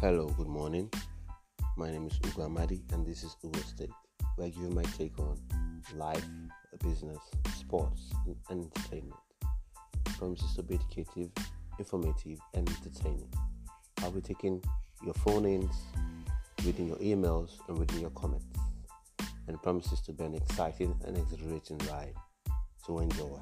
Hello, good morning. My name is Ugo Amadi, and this is Ugo State, where I give you my take on life, business, sports, and entertainment. Promises to be educative, informative, and entertaining. I'll be taking your phone ins, reading your emails, and reading your comments, and promises to be an exciting and exhilarating ride. So enjoy.